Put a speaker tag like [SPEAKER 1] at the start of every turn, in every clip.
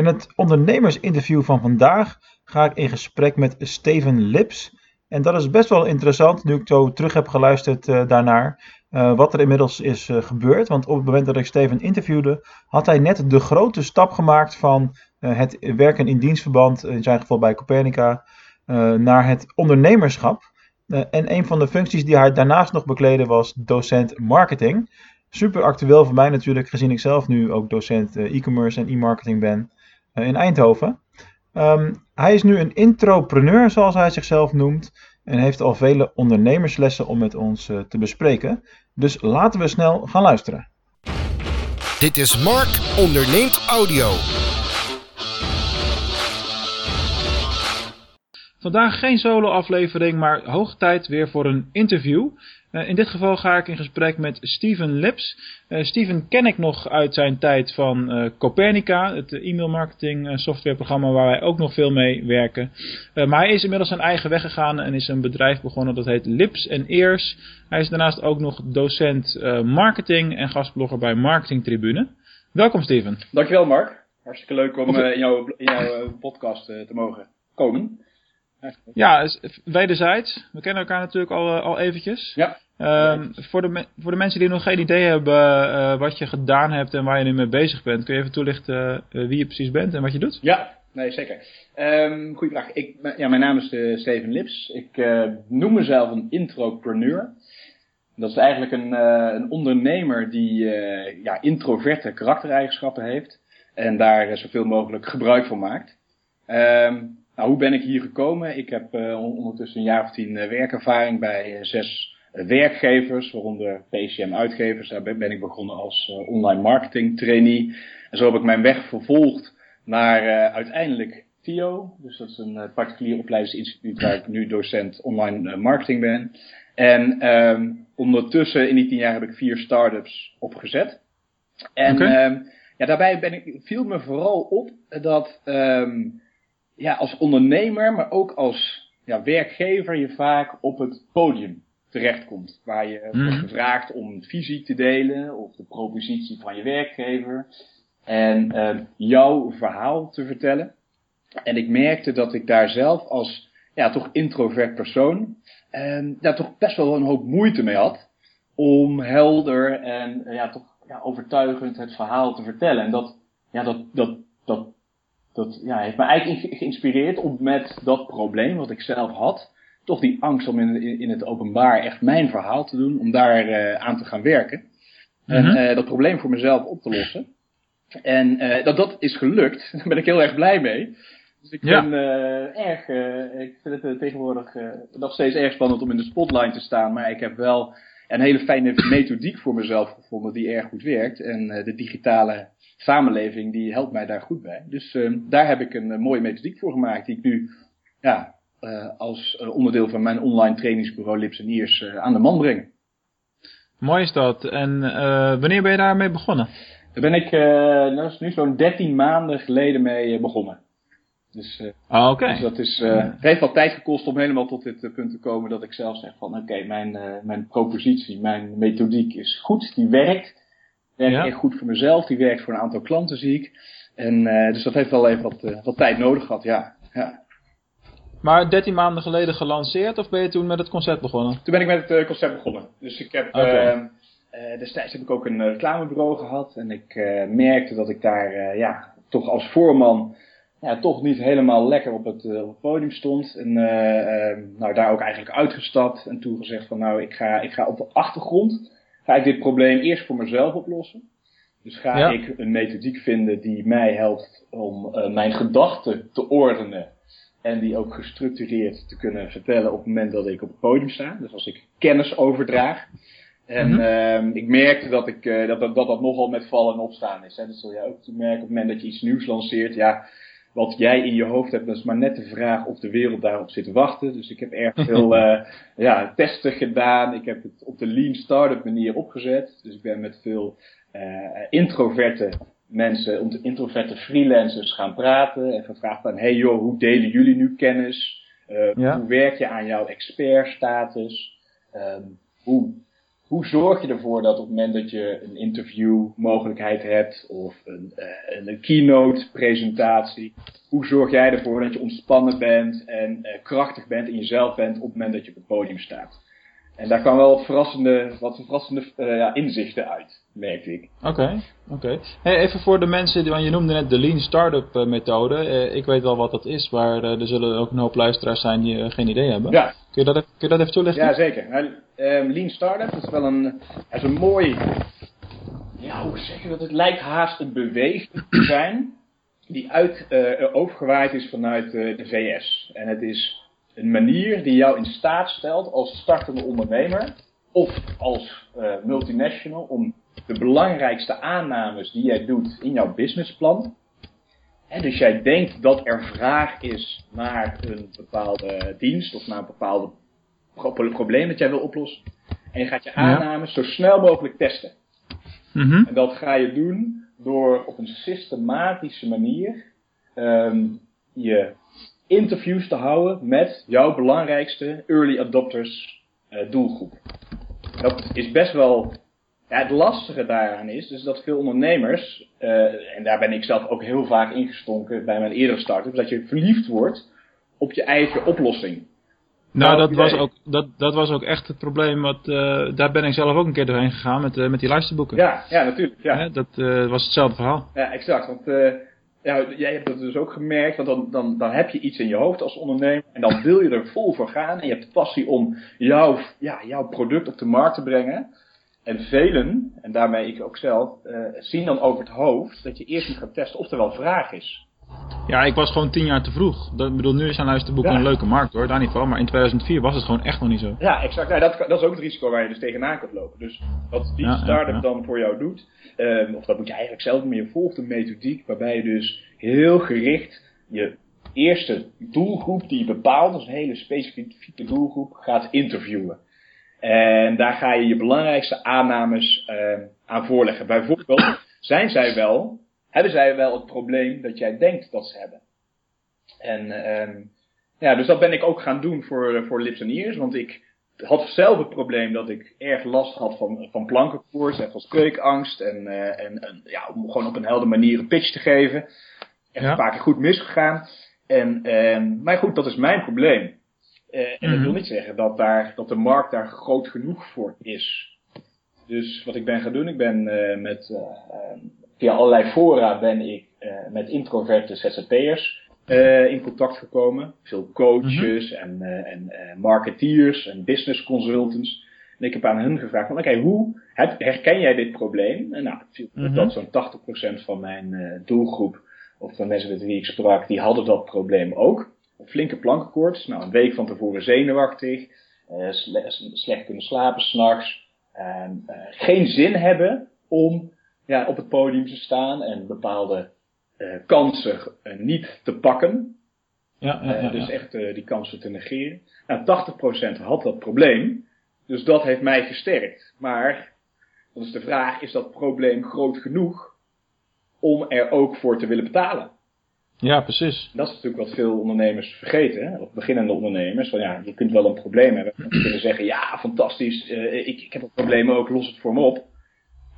[SPEAKER 1] In het ondernemersinterview van vandaag ga ik in gesprek met Steven Lips. En dat is best wel interessant nu ik zo terug heb geluisterd uh, daarnaar. Uh, wat er inmiddels is uh, gebeurd. Want op het moment dat ik Steven interviewde, had hij net de grote stap gemaakt van het werken in dienstverband, in zijn geval bij Copernica, naar het ondernemerschap. en een van de functies die hij daarnaast nog bekleedde was docent marketing. Super actueel voor mij natuurlijk, gezien ik zelf nu ook docent e-commerce en e-marketing ben in Eindhoven. Um, hij is nu een intropreneur, zoals hij zichzelf noemt, en heeft al vele ondernemerslessen om met ons uh, te bespreken. Dus laten we snel gaan luisteren.
[SPEAKER 2] Dit is Mark onderneemt audio.
[SPEAKER 1] Vandaag geen solo-aflevering, maar hoog tijd weer voor een interview. Uh, in dit geval ga ik in gesprek met Steven Lips. Uh, Steven ken ik nog uit zijn tijd van uh, Copernica, het e-mailmarketing softwareprogramma waar wij ook nog veel mee werken. maar hij is inmiddels zijn eigen weg gegaan en is een bedrijf begonnen dat heet Lips Ears. Hij is daarnaast ook nog docent marketing en gastblogger bij Marketing Tribune. Welkom Steven.
[SPEAKER 3] Dankjewel Mark. Hartstikke leuk om in jouw, in jouw podcast te mogen komen.
[SPEAKER 1] Ja, wederzijds. We kennen elkaar natuurlijk al, eh, al eventjes.
[SPEAKER 3] Ja.
[SPEAKER 1] Um, voor, de, voor de mensen die nog geen idee hebben uh, wat je gedaan hebt en waar je nu mee bezig bent, kun je even toelichten uh, wie je precies bent en wat je doet?
[SPEAKER 3] Ja, nee zeker. Um, goeie vraag. Ik, ja, mijn naam is uh, Steven Lips. Ik noem mezelf een intropreneur. Dat is eigenlijk een, een ondernemer die ja, introverte karaktereigenschappen heeft en daar zoveel mogelijk gebruik van maakt. Um, nou, hoe ben ik hier gekomen? Ik heb uh, ondertussen een jaar of tien uh, werkervaring bij uh, zes werkgevers, waaronder PCM uitgevers. Daar ben, ben ik begonnen als online marketing trainee. En zo heb ik mijn weg vervolgd naar uiteindelijk TIO. Dus dat is een particulier opleidingsinstituut waar ik nu docent online marketing ben. En um, ondertussen in die tien jaar heb ik vier start-ups opgezet. En okay. um, ja, daarbij ben ik, viel me vooral op dat um, ja, als ondernemer, maar ook als ja, werkgever je vaak op het podium terechtkomt. Waar je mm. wordt gevraagd om visie te delen of de propositie van je werkgever. En uh, jouw verhaal te vertellen. En ik merkte dat ik daar zelf als ja, toch introvert persoon uh, daar toch best wel een hoop moeite mee had. Om helder en uh, ja, toch ja, overtuigend het verhaal te vertellen. En dat, ja, dat, dat, dat dat ja, heeft me eigenlijk geïnspireerd om met dat probleem wat ik zelf had, toch die angst om in, in, het openbaar echt mijn verhaal te doen, om daar uh, aan te gaan werken. En uh, dat probleem voor mezelf op te lossen. En uh, dat dat is gelukt, daar ben ik heel erg blij mee. Dus ik ja. ben erg, ik vind het tegenwoordig nog steeds erg spannend om in de spotlight te staan, maar ik heb wel een hele fijne methodiek voor mezelf gevonden die erg goed werkt. En de digitale samenleving die helpt mij daar goed bij. Dus uh, daar heb ik een, een, mooie methodiek voor gemaakt die ik nu ja, uh, als uh, onderdeel van mijn online trainingsbureau Lips en Ears aan de man breng.
[SPEAKER 1] Mooi is dat. En wanneer ben je daarmee begonnen?
[SPEAKER 3] Daar ben ik is nu zo'n 13 maanden geleden mee begonnen. Dus,
[SPEAKER 1] ah, oké.
[SPEAKER 3] dus dat is, het heeft wel tijd gekost om helemaal tot dit punt te komen dat ik zelf zeg van oké, okay, mijn, mijn propositie, mijn methodiek is goed, die werkt werkt ja. echt goed voor mezelf. Die werkt voor een aantal klanten, zie ik. En, uh, dus dat heeft wel even wat, uh, wat tijd nodig gehad, ja. ja.
[SPEAKER 1] Maar 13 maanden geleden gelanceerd of ben je toen met het concept begonnen?
[SPEAKER 3] Toen ben ik met het uh, concept begonnen. Dus ik heb, okay. destijds heb ik ook een reclamebureau gehad. En ik merkte dat ik daar ja, toch als voorman ja, toch niet helemaal lekker op het, op het podium stond. En nou, daar ook eigenlijk uitgestapt. En toen gezegd van nou, ik ga, ik ga op de achtergrond ga ik dit probleem eerst voor mezelf oplossen. Dus ga ik een methodiek vinden die mij helpt om uh, mijn gedachten te ordenen. En die ook gestructureerd te kunnen vertellen op het moment dat ik op het podium sta. Dus als ik kennis overdraag. En mm -hmm. ik merkte dat, ik, uh, dat, dat, dat, dat nogal met vallen en opstaan is. Hè. Dat zul je ook merken op het moment dat je iets nieuws lanceert. Ja, wat jij in je hoofd hebt, dat is maar net de vraag of de wereld daarop zit te wachten. Dus ik heb erg veel uh, ja, testen gedaan. Ik heb het op de lean startup manier opgezet. Dus ik ben met veel uh, introverte mensen, introverte freelancers gaan praten. En gevraagd van, hey joh, hoe delen jullie nu kennis? Uh, ja. Hoe werk je aan jouw expertstatus? Um, hoe hoe zorg je ervoor dat op het moment dat je een interview mogelijkheid hebt of een, uh, een keynote presentatie, hoe zorg jij ervoor dat je ontspannen bent en uh, krachtig bent in jezelf bent op het moment dat je op het podium staat? En daar kwam wel wat verrassende, wat verrassende uh, ja, inzichten uit, merkte ik.
[SPEAKER 1] Oké, oké. Hey, even voor de mensen, want je noemde net de Lean Startup methode. Uh, ik weet wel wat dat is, maar uh, er zullen ook een hoop luisteraars zijn die geen idee hebben.
[SPEAKER 3] Ja.
[SPEAKER 1] Kun, je dat, even, kun je dat even toelichten?
[SPEAKER 3] Ja, zeker. Nou, um, Lean Startup is wel een, is een mooi, ja, hoe zeg je dat? Het lijkt haast een beweging te zijn die uit, overgewaaid is vanuit de VS. En het is een manier die jou in staat stelt als startende ondernemer of als uh, multinational om de belangrijkste aannames die jij doet in jouw businessplan. Dus jij denkt dat er vraag is naar een bepaalde dienst of naar een bepaalde pro probleem dat jij wil oplossen. En je gaat je aannames ja. zo snel mogelijk testen.
[SPEAKER 1] Mm -hmm.
[SPEAKER 3] En dat ga je doen door op een systematische manier um, je interviews te houden met jouw belangrijkste early adopters uh, doelgroep. Dat is best wel. Ja, het lastige daaraan is dus dat veel ondernemers, uh, en daar ben ik zelf ook heel vaak ingestonken bij mijn eerdere start-ups, dat je verliefd wordt op je eigen oplossing.
[SPEAKER 1] Nou, dat was, ook, dat, dat was ook echt het probleem. Wat, uh, daar ben ik zelf ook een keer doorheen gegaan met, uh, met die luisterboeken.
[SPEAKER 3] Ja, ja natuurlijk. Ja.
[SPEAKER 1] Dat uh, was hetzelfde verhaal.
[SPEAKER 3] Ja, exact. Want ja, jij hebt dat dus ook gemerkt, want dan, dan, dan heb je iets in je hoofd als ondernemer en dan wil je er vol voor gaan en je hebt passie om jouw, ja, jouw product op de markt te brengen. En velen, en daarmee ik ook zelf, uh, zien dan over het hoofd dat je eerst moet gaan testen of er wel vraag is.
[SPEAKER 1] Ja, ik was gewoon tien jaar te vroeg. Dat, bedoel, nu is een luisterboek ja. een leuke markt hoor, daar niet van. Maar in 2004 was het gewoon echt nog niet zo.
[SPEAKER 3] Ja, exact. Nou, dat, dat is ook het risico waar je dus tegenaan kunt lopen. Dus wat die ja, start-up ja, dan voor jou doet, um, of dat moet je eigenlijk zelf doen, maar je volgt een methodiek waarbij je dus heel gericht je eerste doelgroep die je bepaalt, dat is een hele specifieke doelgroep, gaat interviewen. En daar ga je je belangrijkste aannames uh, aan voorleggen. Bijvoorbeeld, zijn zij wel, hebben zij wel het probleem dat jij denkt dat ze hebben? En um, ja, dus dat ben ik ook gaan doen voor, voor Lips en Ears, want ik had zelf het probleem dat ik erg last had van, van plankenkoers en van spreekangst en, uh, en, en ja, om gewoon op een helder manier een pitch te geven. Echt ja. een paar keer goed misgegaan. En, en, maar goed, dat is mijn probleem. Uh, en mm-hmm. dat wil niet zeggen dat, daar, dat de markt daar groot genoeg voor is. Dus wat ik ben gaan doen, ik ben met, uh, via allerlei fora ben ik met introverte ZZP'ers in contact gekomen. Veel coaches mm-hmm. en, en marketeers en business consultants. En ik heb aan hen gevraagd van, oké, okay, hoe herken jij dit probleem? En nou, mm-hmm. dat zo'n 80% van mijn doelgroep of de mensen met wie ik sprak, die hadden dat probleem ook. Een flinke plankenkoorts, nou een week van tevoren zenuwachtig, uh, slecht kunnen slapen s'nachts, uh, geen zin hebben om ja, op het podium te staan en bepaalde uh, kansen niet te pakken.
[SPEAKER 1] Ja, ja, ja
[SPEAKER 3] dus echt die kansen te negeren. Nou, 80% had dat probleem, dus dat heeft mij versterkt. Maar, dan is de vraag, is dat probleem groot genoeg om er ook voor te willen betalen.
[SPEAKER 1] Ja, precies.
[SPEAKER 3] Dat is natuurlijk wat veel ondernemers vergeten, hè? of beginnende ondernemers. Van ja, je kunt wel een probleem hebben. Je kunnen zeggen, ja, fantastisch, uh, ik, ik heb een probleem ook, los het voor me op.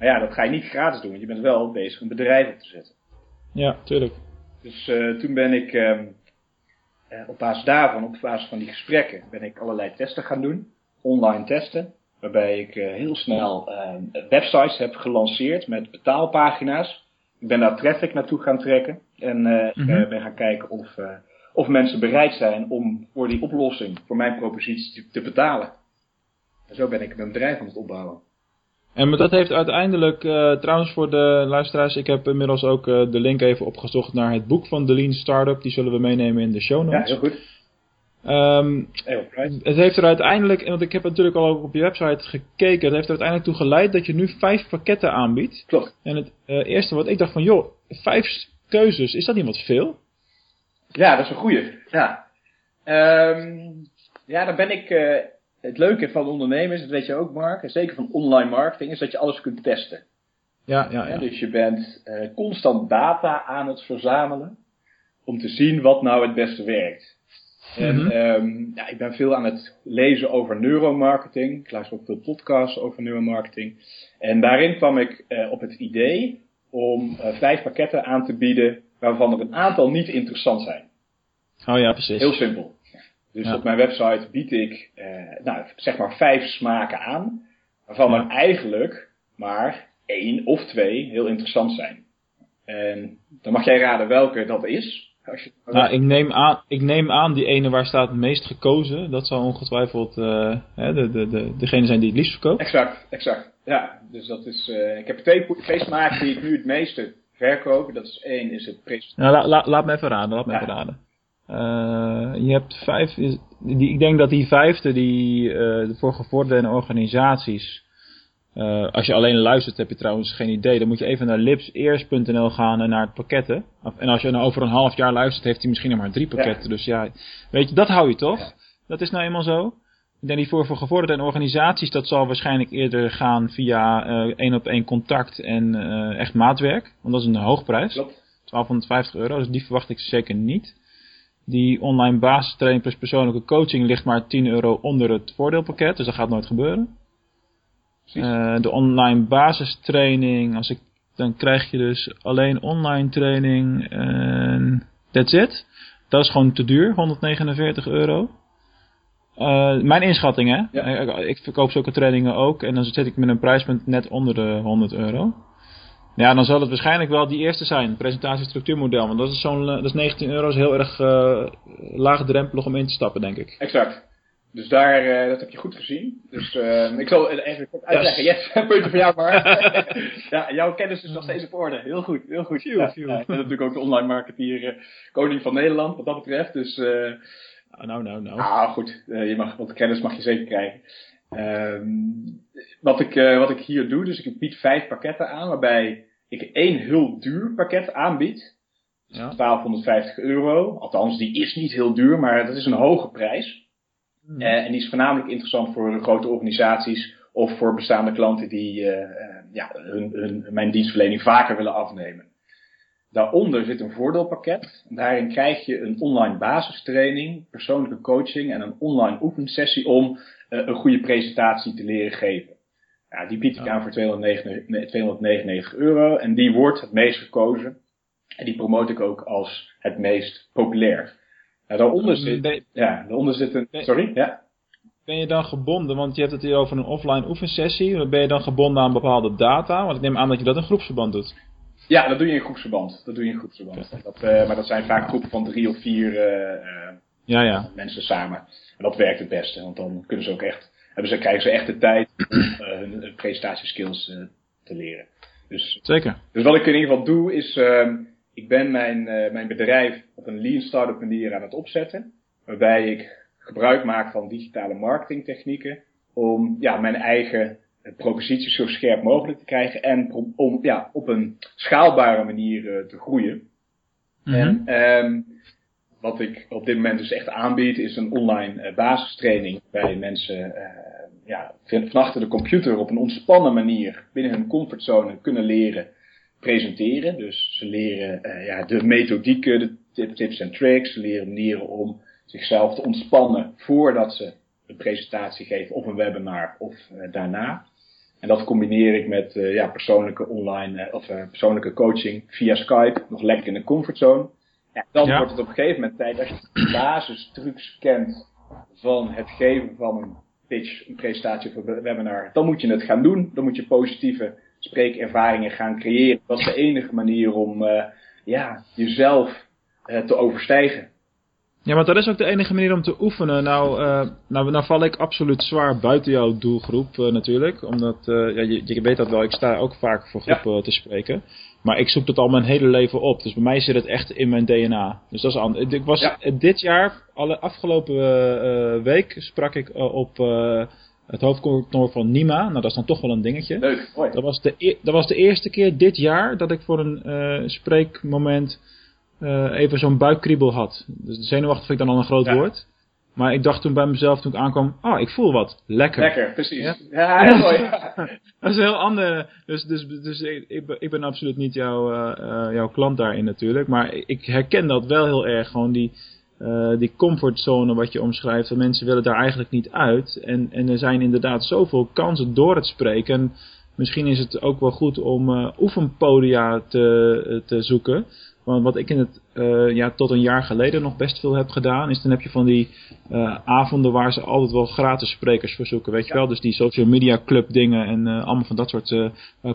[SPEAKER 3] Maar ja, dat ga je niet gratis doen, want je bent wel bezig een bedrijf op te zetten.
[SPEAKER 1] Ja, tuurlijk.
[SPEAKER 3] Dus uh, toen ben ik uh, op basis daarvan, op basis van die gesprekken, ben ik allerlei testen gaan doen. Online testen, waarbij ik heel snel websites heb gelanceerd met betaalpagina's ik ben daar traffic naartoe gaan trekken. En mm-hmm. ben gaan kijken of, of mensen bereid zijn om voor die oplossing, voor mijn propositie te, betalen. En zo ben ik mijn bedrijf aan het opbouwen.
[SPEAKER 1] En dat heeft uiteindelijk, uh, trouwens voor de luisteraars, ik heb inmiddels ook de link even opgezocht naar het boek van The Lean Startup. Die zullen we meenemen in de show notes.
[SPEAKER 3] Ja, heel goed.
[SPEAKER 1] Um, het heeft er uiteindelijk, want ik heb natuurlijk al op je website gekeken, het heeft er uiteindelijk toe geleid dat je nu vijf pakketten aanbiedt.
[SPEAKER 3] Klopt.
[SPEAKER 1] En het uh, eerste wat ik dacht van, joh, vijf keuzes, is dat niet wat veel?
[SPEAKER 3] Ja, dat is een goeie. Ja. Um, ja, dan ben ik, het leuke van ondernemers, dat weet je ook Mark, en zeker van online marketing, is dat je alles kunt testen.
[SPEAKER 1] Ja, ja, ja.
[SPEAKER 3] Dus je bent uh, constant data aan het verzamelen om te zien wat nou het beste werkt. En ehm, ja, ik ben veel aan het lezen over neuromarketing. Ik luister ook veel podcasts over neuromarketing. En daarin kwam ik eh, op het idee om eh, vijf pakketten aan te bieden waarvan er een aantal niet interessant zijn.
[SPEAKER 1] Oh ja, precies.
[SPEAKER 3] Heel simpel. Dus
[SPEAKER 1] Ja.
[SPEAKER 3] op mijn website bied ik, eh, nou, zeg maar vijf smaken aan, waarvan er eigenlijk maar één of twee heel interessant zijn. En dan mag jij raden welke dat is. Als je,
[SPEAKER 1] Nou, ik neem, aan, ik neem aan die ene waar staat meest gekozen. Dat zal ongetwijfeld eh, hè, de, de, de, degene zijn die het liefst verkoopt.
[SPEAKER 3] Exact, exact. Ja, dus dat is, eh, ik heb twee, twee smaken die ik nu het meeste verkoop. Dat is één, is het pres-
[SPEAKER 1] Nou, la- la- laat me even raden, laat me
[SPEAKER 3] Ja.
[SPEAKER 1] even raden. Eh, je hebt vijf, die, ik denk dat die vijfde, die eh, voor gevorderde organisaties, eh, als je alleen luistert heb je trouwens geen idee, dan moet je even naar lipseers.nl gaan en naar het pakketten. En als je nou over een half jaar luistert, heeft hij misschien nog maar drie pakketten. Dus ja, weet je, dat hou je toch?
[SPEAKER 3] Ja.
[SPEAKER 1] Dat is nou eenmaal zo. Ik denk die voor, voor gevorderde organisaties, dat zal waarschijnlijk eerder gaan via eh, één op één contact en eh, echt maatwerk. Want dat is een hoogprijs.
[SPEAKER 3] Klopt.
[SPEAKER 1] 1250 euro, dus die verwacht ik zeker niet. Die online basistraining plus persoonlijke coaching ligt maar 10 euro onder het voordeelpakket, dus dat gaat nooit gebeuren. Eh, de online basistraining, als ik, dan krijg je dus alleen online training en that's it. Dat is gewoon te duur, 149 euro. Eh, mijn inschatting hè,
[SPEAKER 3] Ja.
[SPEAKER 1] ik, ik verkoop zulke trainingen ook en dan zit ik met een prijspunt net onder de 100 euro. Ja, dan zal het waarschijnlijk wel die eerste zijn, presentatiestructuurmodel. Want dat is zo'n, eh, dat is 19 euro, is heel erg eh laagdrempelig om in te stappen, denk ik.
[SPEAKER 3] Exact. Dus daar, eh, dat heb je goed gezien. Dus ik zal even kort uitleggen. Yes, punten voor jou, maar. ja, jouw kennis is nog steeds op orde. Heel goed, heel goed. Ja, ja, natuurlijk ook de online marketeer, koning van Nederland, wat dat betreft. Dus,
[SPEAKER 1] Ah, nou, nou, nou.
[SPEAKER 3] nou goed, je mag, wat kennis mag je zeker krijgen. Ehm, wat, ik, eh, wat ik hier doe, dus ik bied vijf pakketten aan, waarbij ik één heel duur pakket aanbied.
[SPEAKER 1] Ja.
[SPEAKER 3] 1250 euro. Althans, die is niet heel duur, maar dat is een hoge prijs. Eh, en die is voornamelijk interessant voor grote organisaties of voor bestaande klanten die eh, ja, hun, hun, mijn dienstverlening vaker willen afnemen. Daaronder zit een voordeelpakket. Daarin krijg je een online basistraining, persoonlijke coaching en een online oefensessie om eh, een goede presentatie te leren geven. Ja, die bied ik aan voor 299, nee, 299 euro en die wordt het meest gekozen. En die promote ik ook als het meest populair. Nou, daaronder zit,
[SPEAKER 1] Ben,
[SPEAKER 3] ja, daaronder zit een. Sorry? Ja?
[SPEAKER 1] ben je dan gebonden, want je hebt het hier over een offline oefensessie. Ben je dan gebonden aan bepaalde data? Want ik neem aan dat je dat in groepsverband doet.
[SPEAKER 3] Ja, dat doe je in groepsverband. Dat doe je in groepsverband. Dat, eh, maar dat zijn vaak groepen van drie of vier eh, eh,
[SPEAKER 1] Ja, ja.
[SPEAKER 3] mensen samen. En dat werkt het beste, want dan kunnen ze ook echt, hebben ze, krijgen ze echt de tijd om hun, presentatieskills te leren. Dus,
[SPEAKER 1] Zeker.
[SPEAKER 3] dus wat ik in ieder geval doe, is ehm, ik ben mijn, mijn bedrijf op een lean startup manier aan het opzetten. Waarbij ik gebruik maak van digitale marketingtechnieken om ja, mijn eigen proposities zo scherp mogelijk te krijgen en om ja, op een schaalbare manier eh, te groeien.
[SPEAKER 1] Mhm.
[SPEAKER 3] En ehm, wat ik op dit moment dus echt aanbied, is een online eh, basistraining. Waarbij mensen eh, ja, van achter de computer op een ontspannen manier binnen hun comfortzone kunnen leren presenteren. Dus ze leren eh, ja, de methodieken, de tip- tips en tricks. Ze leren manieren om zichzelf te ontspannen voordat ze een presentatie geven of een webinar of eh, daarna. En dat combineer ik met eh, ja, persoonlijke online eh, of eh, persoonlijke coaching via Skype, nog lekker in de comfortzone. Ja, dan
[SPEAKER 1] Ja.
[SPEAKER 3] wordt het op een gegeven moment tijd, als je de basistrucs kent van het geven van een pitch, een presentatie of een webinar, dan moet je het gaan doen. Dan moet je positieve spreekervaringen gaan creëren. Dat is de enige manier om ja, jezelf te overstijgen.
[SPEAKER 1] Ja, maar dat is ook de enige manier om te oefenen. Nou, eh, nou, nou val ik absoluut zwaar buiten jouw doelgroep eh, natuurlijk. Omdat, eh, ja, je, je weet dat wel, ik sta ook vaak voor
[SPEAKER 3] Ja.
[SPEAKER 1] groepen te spreken. Maar ik zoek dat al mijn hele leven op. Dus bij mij zit het echt in mijn DNA. Dus dat is anders. Ik was
[SPEAKER 3] Ja.
[SPEAKER 1] dit jaar, alle afgelopen week, sprak ik op het hoofdkantoor van Nima. Nou, dat is dan toch wel een dingetje.
[SPEAKER 3] Leuk, mooi.
[SPEAKER 1] Dat was, de, e- dat was de eerste keer dit jaar dat ik voor een spreekmoment eh, even zo'n buikkriebel had. Dus zenuwachtig vind ik dan al een groot
[SPEAKER 3] Ja.
[SPEAKER 1] woord. Maar ik dacht toen bij mezelf, toen ik aankwam, ah, ik voel wat. Lekker.
[SPEAKER 3] Lekker, precies.
[SPEAKER 1] Ja.
[SPEAKER 3] Ja, heel mooi.
[SPEAKER 1] Dat is een heel ander. Dus, dus, dus ik, ik ben- absoluut niet jouw, eh, eh, jouw klant daarin natuurlijk. Maar ik herken dat wel heel erg. Gewoon die, uh, die comfortzone wat je omschrijft, dat mensen willen daar eigenlijk niet uit. En, en er zijn inderdaad zoveel kansen door het spreken. En misschien is het ook wel goed om uh, oefenpodia te, te zoeken. Want wat ik in het, uh, ja, tot een jaar geleden nog best veel heb gedaan, is dan heb je van die uh, avonden waar ze altijd wel gratis sprekers verzoeken, weet je wel? Dus die social media club dingen en uh, allemaal van dat soort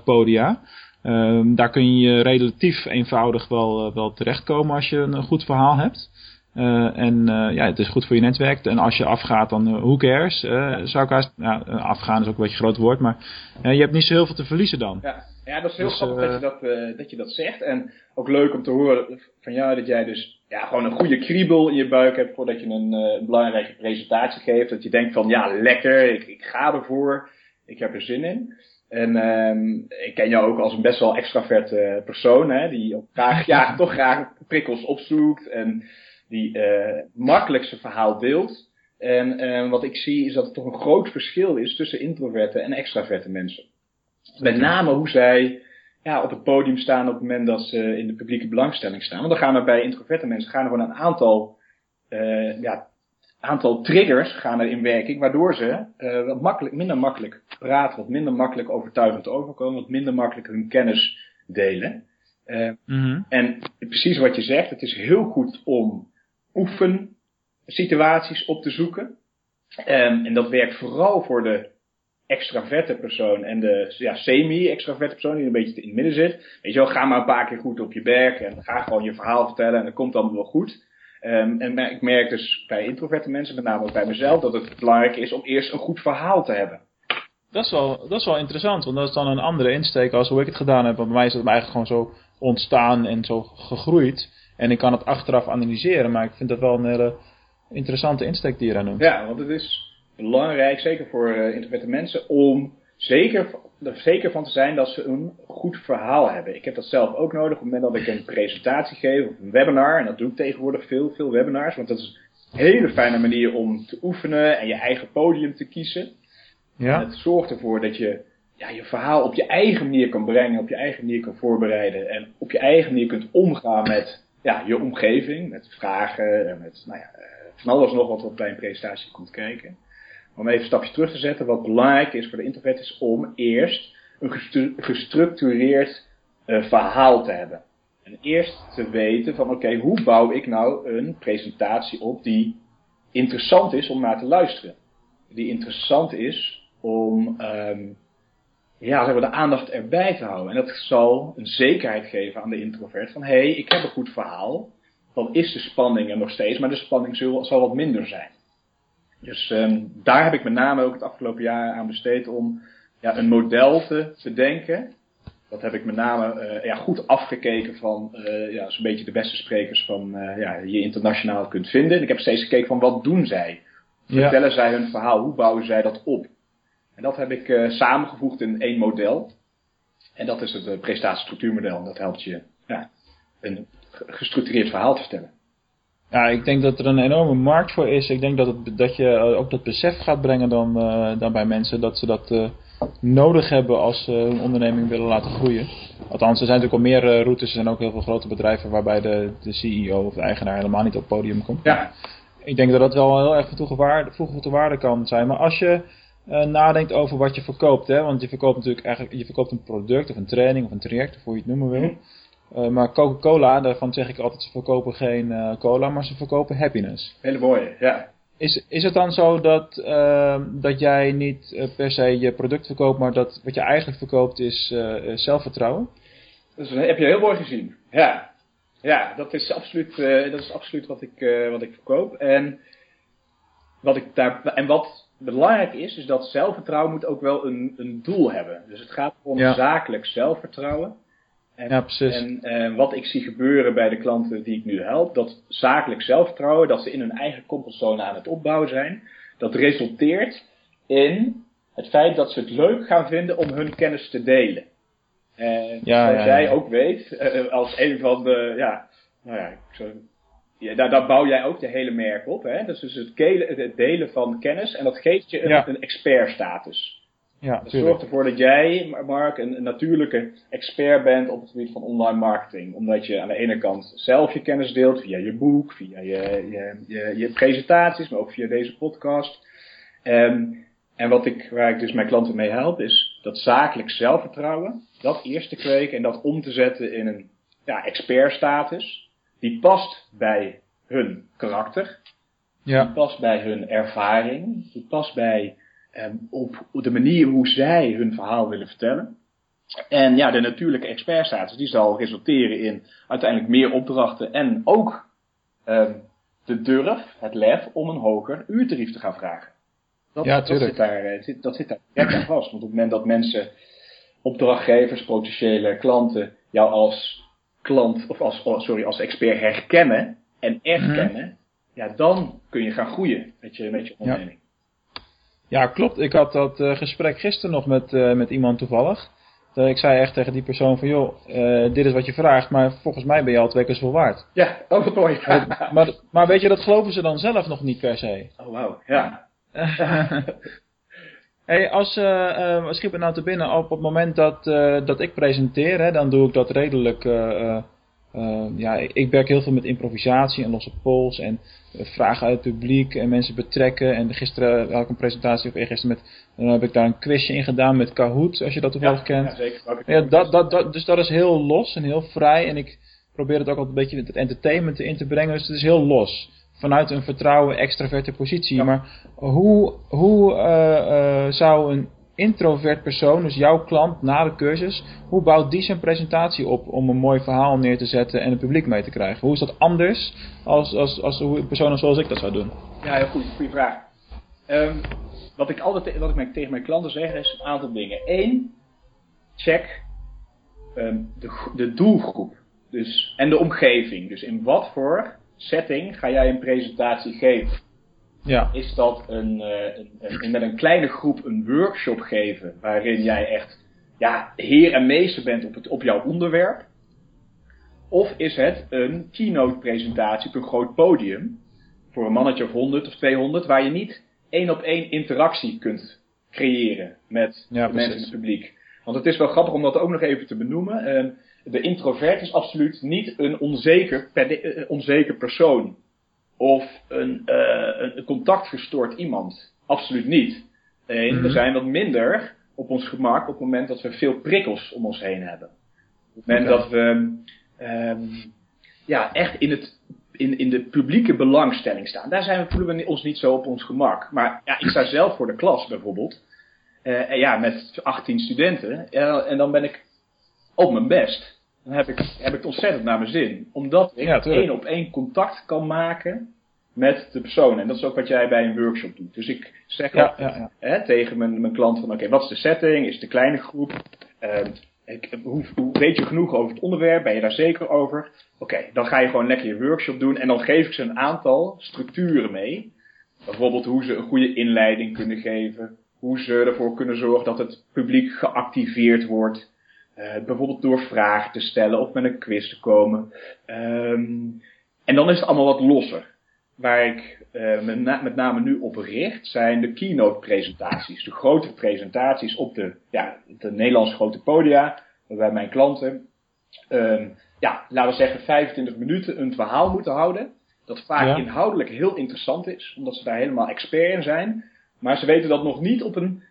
[SPEAKER 1] podia. Um, daar kun je relatief eenvoudig wel, wel terechtkomen als je een goed verhaal hebt. Uh, en uh, ja, het is goed voor je netwerk. En als je afgaat, dan uh, who cares? zou ik haast, ja, afgaan is ook een beetje een groot woord, maar je hebt niet zo heel veel te verliezen dan.
[SPEAKER 3] Ja, ja dat is heel dus, grappig dat, je dat, dat je dat zegt. En ook leuk om te horen van jou dat jij dus ja, gewoon een goede kriebel in je buik hebt voordat je een, belangrijke presentatie geeft. Dat je denkt van ja, lekker, ik, ik ga ervoor, ik heb er zin in. En um, ik ken jou ook als een best wel extraverte persoon, hè, die ook graag, ja, toch graag prikkels opzoekt en die uh, makkelijk zijn verhaal deelt. En uh, wat ik zie is dat er toch een groot verschil is tussen introverte en extraverte mensen. Met name hoe zij ja, op het podium staan op het moment dat ze in de publieke belangstelling staan. Want dan gaan er bij introverte mensen gaan er gewoon een aantal, uh, ja, aantal triggers gaan er in werking, waardoor ze uh, wat makkelijk, minder makkelijk praten, wat minder makkelijk overtuigend overkomen, wat minder makkelijk hun kennis delen. Uh, mm -hmm. En precies wat je zegt, het is heel goed om oefensituaties op te zoeken. Um, en dat werkt vooral voor de extraverte persoon en de ja, semi-extraverte persoon die een beetje in het midden zit. Weet je wel, ga maar een paar keer goed op je berg en ga gewoon je verhaal vertellen en dat komt dan wel goed. Um, en ik merk dus bij introverte mensen, met name ook bij mezelf, dat het belangrijk is om eerst een goed verhaal te hebben.
[SPEAKER 1] Dat is wel, dat is wel interessant, want dat is dan een andere insteek als hoe ik het gedaan heb. Want bij mij is het eigenlijk gewoon zo ontstaan en zo gegroeid. En ik kan het achteraf analyseren, maar ik vind dat wel een hele interessante insteek die je daar noemt.
[SPEAKER 3] Ja, want het is belangrijk, zeker voor uh, introverte mensen, om zeker, er zeker van te zijn dat ze een goed verhaal hebben. Ik heb dat zelf ook nodig op het moment dat ik een presentatie geef of een webinar. En dat doe ik tegenwoordig veel, veel webinars. Want dat is een hele fijne manier om te oefenen en je eigen podium te kiezen. Ja. En het zorgt ervoor dat je ja, je verhaal op je eigen manier kan brengen, op je eigen manier kan voorbereiden. En op je eigen manier kunt omgaan met ja, je omgeving, met vragen en met nou ja, eh, van alles nog wat op bij een presentatie komt kijken. Om even een stapje terug te zetten, wat belangrijk is voor de introvert is om eerst een gestructureerd uh, verhaal te hebben. En eerst te weten van oké, hoe bouw ik nou een presentatie op die interessant is om naar te luisteren. Die interessant is om um, ja, zeg maar, de aandacht erbij te houden. En dat zal een zekerheid geven aan de introvert van hé, hey, ik heb een goed verhaal. Dan is de spanning er nog steeds, maar de spanning zal, zal wat minder zijn. Dus um, daar heb ik met name ook het afgelopen jaar aan besteed om ja, een model te bedenken. Dat heb ik met name uh, ja, goed afgekeken van uh, ja, zo'n beetje de beste sprekers van uh, ja, je internationaal kunt vinden. En ik heb steeds gekeken van wat doen zij? Vertellen ja. zij hun verhaal? Hoe bouwen zij dat op? En dat heb ik uh, samengevoegd in één model. En dat is het uh, prestatiestructuurmodel. Dat helpt je ja, een gestructureerd verhaal te vertellen.
[SPEAKER 1] Ja, ik denk dat er een enorme markt voor is. Ik denk dat, het, dat je ook dat besef gaat brengen dan, dan bij mensen. Dat ze dat nodig hebben als ze hun onderneming willen laten groeien. Althans, er zijn natuurlijk al meer routes. Er zijn ook heel veel grote bedrijven waarbij de, de CEO of de eigenaar helemaal niet op het podium komt. Ja. Ik denk dat dat wel heel erg van toegevoegde waarde kan zijn. Maar als je uh, nadenkt over wat je verkoopt. Hè? Want je verkoopt natuurlijk eigenlijk je verkoopt een product of een training of een traject, of hoe je het noemen wil. Uh, maar Coca-Cola, daarvan zeg ik altijd, ze verkopen geen uh, cola, maar ze verkopen happiness.
[SPEAKER 3] Hele mooie, ja.
[SPEAKER 1] Is, is het dan zo dat, uh, dat jij niet per se je product verkoopt, maar dat wat je eigenlijk verkoopt is zelfvertrouwen?
[SPEAKER 3] Dat heb je heel mooi gezien. Ja, ja dat, is absoluut, dat is absoluut wat ik, wat ik verkoop. En wat ik daar, en wat belangrijk is, is dat zelfvertrouwen moet ook wel een, een doel hebben. Dus het gaat om zakelijk zelfvertrouwen. En,
[SPEAKER 1] ja, precies.
[SPEAKER 3] En uh, wat ik zie gebeuren bij de klanten die ik nu help, dat zakelijk zelfvertrouwen, dat ze in hun eigen comfortzone aan het opbouwen zijn, dat resulteert in het feit dat ze het leuk gaan vinden om hun kennis te delen. En ja, zoals ja, jij ook weet, uh, als een van de, ja, nou ja, ik zou ja, daar, daar, bouw jij ook de hele merk op. Hè? Dat is dus het, het, delen van kennis en dat geeft je een, ja. een expertstatus.
[SPEAKER 1] Ja,
[SPEAKER 3] dat zorgt ervoor dat jij, Mark, een, een, natuurlijke expert bent op het gebied van online marketing. Omdat je aan de ene kant zelf je kennis deelt via je boek, via je, je, je, je presentaties, maar ook via deze podcast. Um, en wat ik, waar ik dus mijn klanten mee help, is dat zakelijk zelfvertrouwen, dat eerst te kweken en dat om te zetten in een ja, expertstatus. Die past bij hun karakter. Ja. Die past bij hun ervaring. Die past bij um, op de manier hoe zij hun verhaal willen vertellen. En ja, de natuurlijke expertstatus die zal resulteren in uiteindelijk meer opdrachten en ook um, de durf, het lef om een hoger uurtarief te gaan vragen. Dat, ja, dat zit daar, eh, zit, dat zit daar direct aan vast. Want op het moment dat mensen, opdrachtgevers, potentiële klanten, jou als klant, of als, oh, sorry, als expert herkennen en erkennen, mhm. ja, dan kun je gaan groeien met je, met je onderneming.
[SPEAKER 1] Ja. ja klopt. Ik had dat uh, gesprek gisteren nog met, uh, met iemand toevallig. Uh, ik zei echt tegen die persoon van, joh, dit is wat je vraagt, maar volgens mij ben je al twee keer zoveel waard.
[SPEAKER 3] Ja, oh wat mooi.
[SPEAKER 1] maar, maar weet je, dat geloven ze dan zelf nog niet per se.
[SPEAKER 3] Oh wauw, ja.
[SPEAKER 1] hey, als, uh, uh, schiet me nou te binnen, op het moment dat, uh, dat ik presenteer, hè, dan doe ik dat redelijk, ja, ik werk heel veel met improvisatie en losse pols en vragen uit het publiek en mensen betrekken. En gisteren had ik een presentatie, of eergisteren, met, dan heb ik daar een quizje in gedaan met Kahoot, als je dat toevallig kent.
[SPEAKER 3] Ja, zeker.
[SPEAKER 1] Ja, dat, dat, dat, dus dat is heel los en heel vrij en ik probeer het ook altijd een beetje het entertainment in te brengen, dus het is heel los vanuit een vertrouwen extraverte positie. Maar hoe, hoe uh, uh, zou een introvert persoon, dus jouw klant na de cursus, hoe bouwt die zijn presentatie op om een mooi verhaal neer te zetten en het publiek mee te krijgen? Hoe is dat anders als, als, als een persoon zoals ik dat zou doen?
[SPEAKER 3] Ja, heel goed, goede vraag. Um, wat ik altijd wat ik tegen mijn klanten zeg is een aantal dingen. Eén, check um, de, de doelgroep dus, en de omgeving. Dus in wat voor setting ga jij een presentatie geven? Ja. Is dat een, uh, een, een, met een kleine groep een workshop geven waarin jij echt ja, heer en meester bent op, het, op jouw onderwerp? Of is het een keynote presentatie op een groot podium voor een mannetje of 100 of 200 waar je niet één op één interactie kunt creëren met de mensen in het publiek? Want het is wel grappig om dat ook nog even te benoemen. Uh, de introvert is absoluut niet een onzeker, eh, onzeker persoon. Of een, uh, een contactgestoord iemand. Absoluut niet. Nee, we mhm. zijn wat minder op ons gemak op het moment dat we veel prikkels om ons heen hebben. Op het moment dat we um, ja, echt in, het, in, in de publieke belangstelling staan. Daar zijn we, voelen we ons niet zo op ons gemak. Maar ja, ik sta zelf voor de klas bijvoorbeeld. Uh, en ja, met 18 studenten. en dan ben ik op mijn best dan heb ik, heb ik het ontzettend naar mijn zin. Omdat ik ja, één op één contact kan maken met de persoon. En dat is ook wat jij bij een workshop doet. Dus ik zeg ja, ja, hè, tegen mijn, mijn klant van oké, wat is de setting? Is het een kleine groep? Uh, ik, hoe, hoe, weet je genoeg over het onderwerp? Ben je daar zeker over? Oké, dan ga je gewoon lekker je workshop doen. En dan geef ik ze een aantal structuren mee. Bijvoorbeeld hoe ze een goede inleiding kunnen geven. Hoe ze ervoor kunnen zorgen dat het publiek geactiveerd wordt. Uh, bijvoorbeeld door vragen te stellen of met een quiz te komen. Um, en dan is het allemaal wat losser. Waar ik uh, met, na met, name nu op richt zijn de keynote presentaties. De grote presentaties op de, ja, de Nederlandse grote podia. Waarbij mijn klanten, um, ja, laten we zeggen 25 minuten een verhaal moeten houden. Dat vaak inhoudelijk heel interessant is. Omdat ze daar helemaal expert in zijn. Maar ze weten dat nog niet op een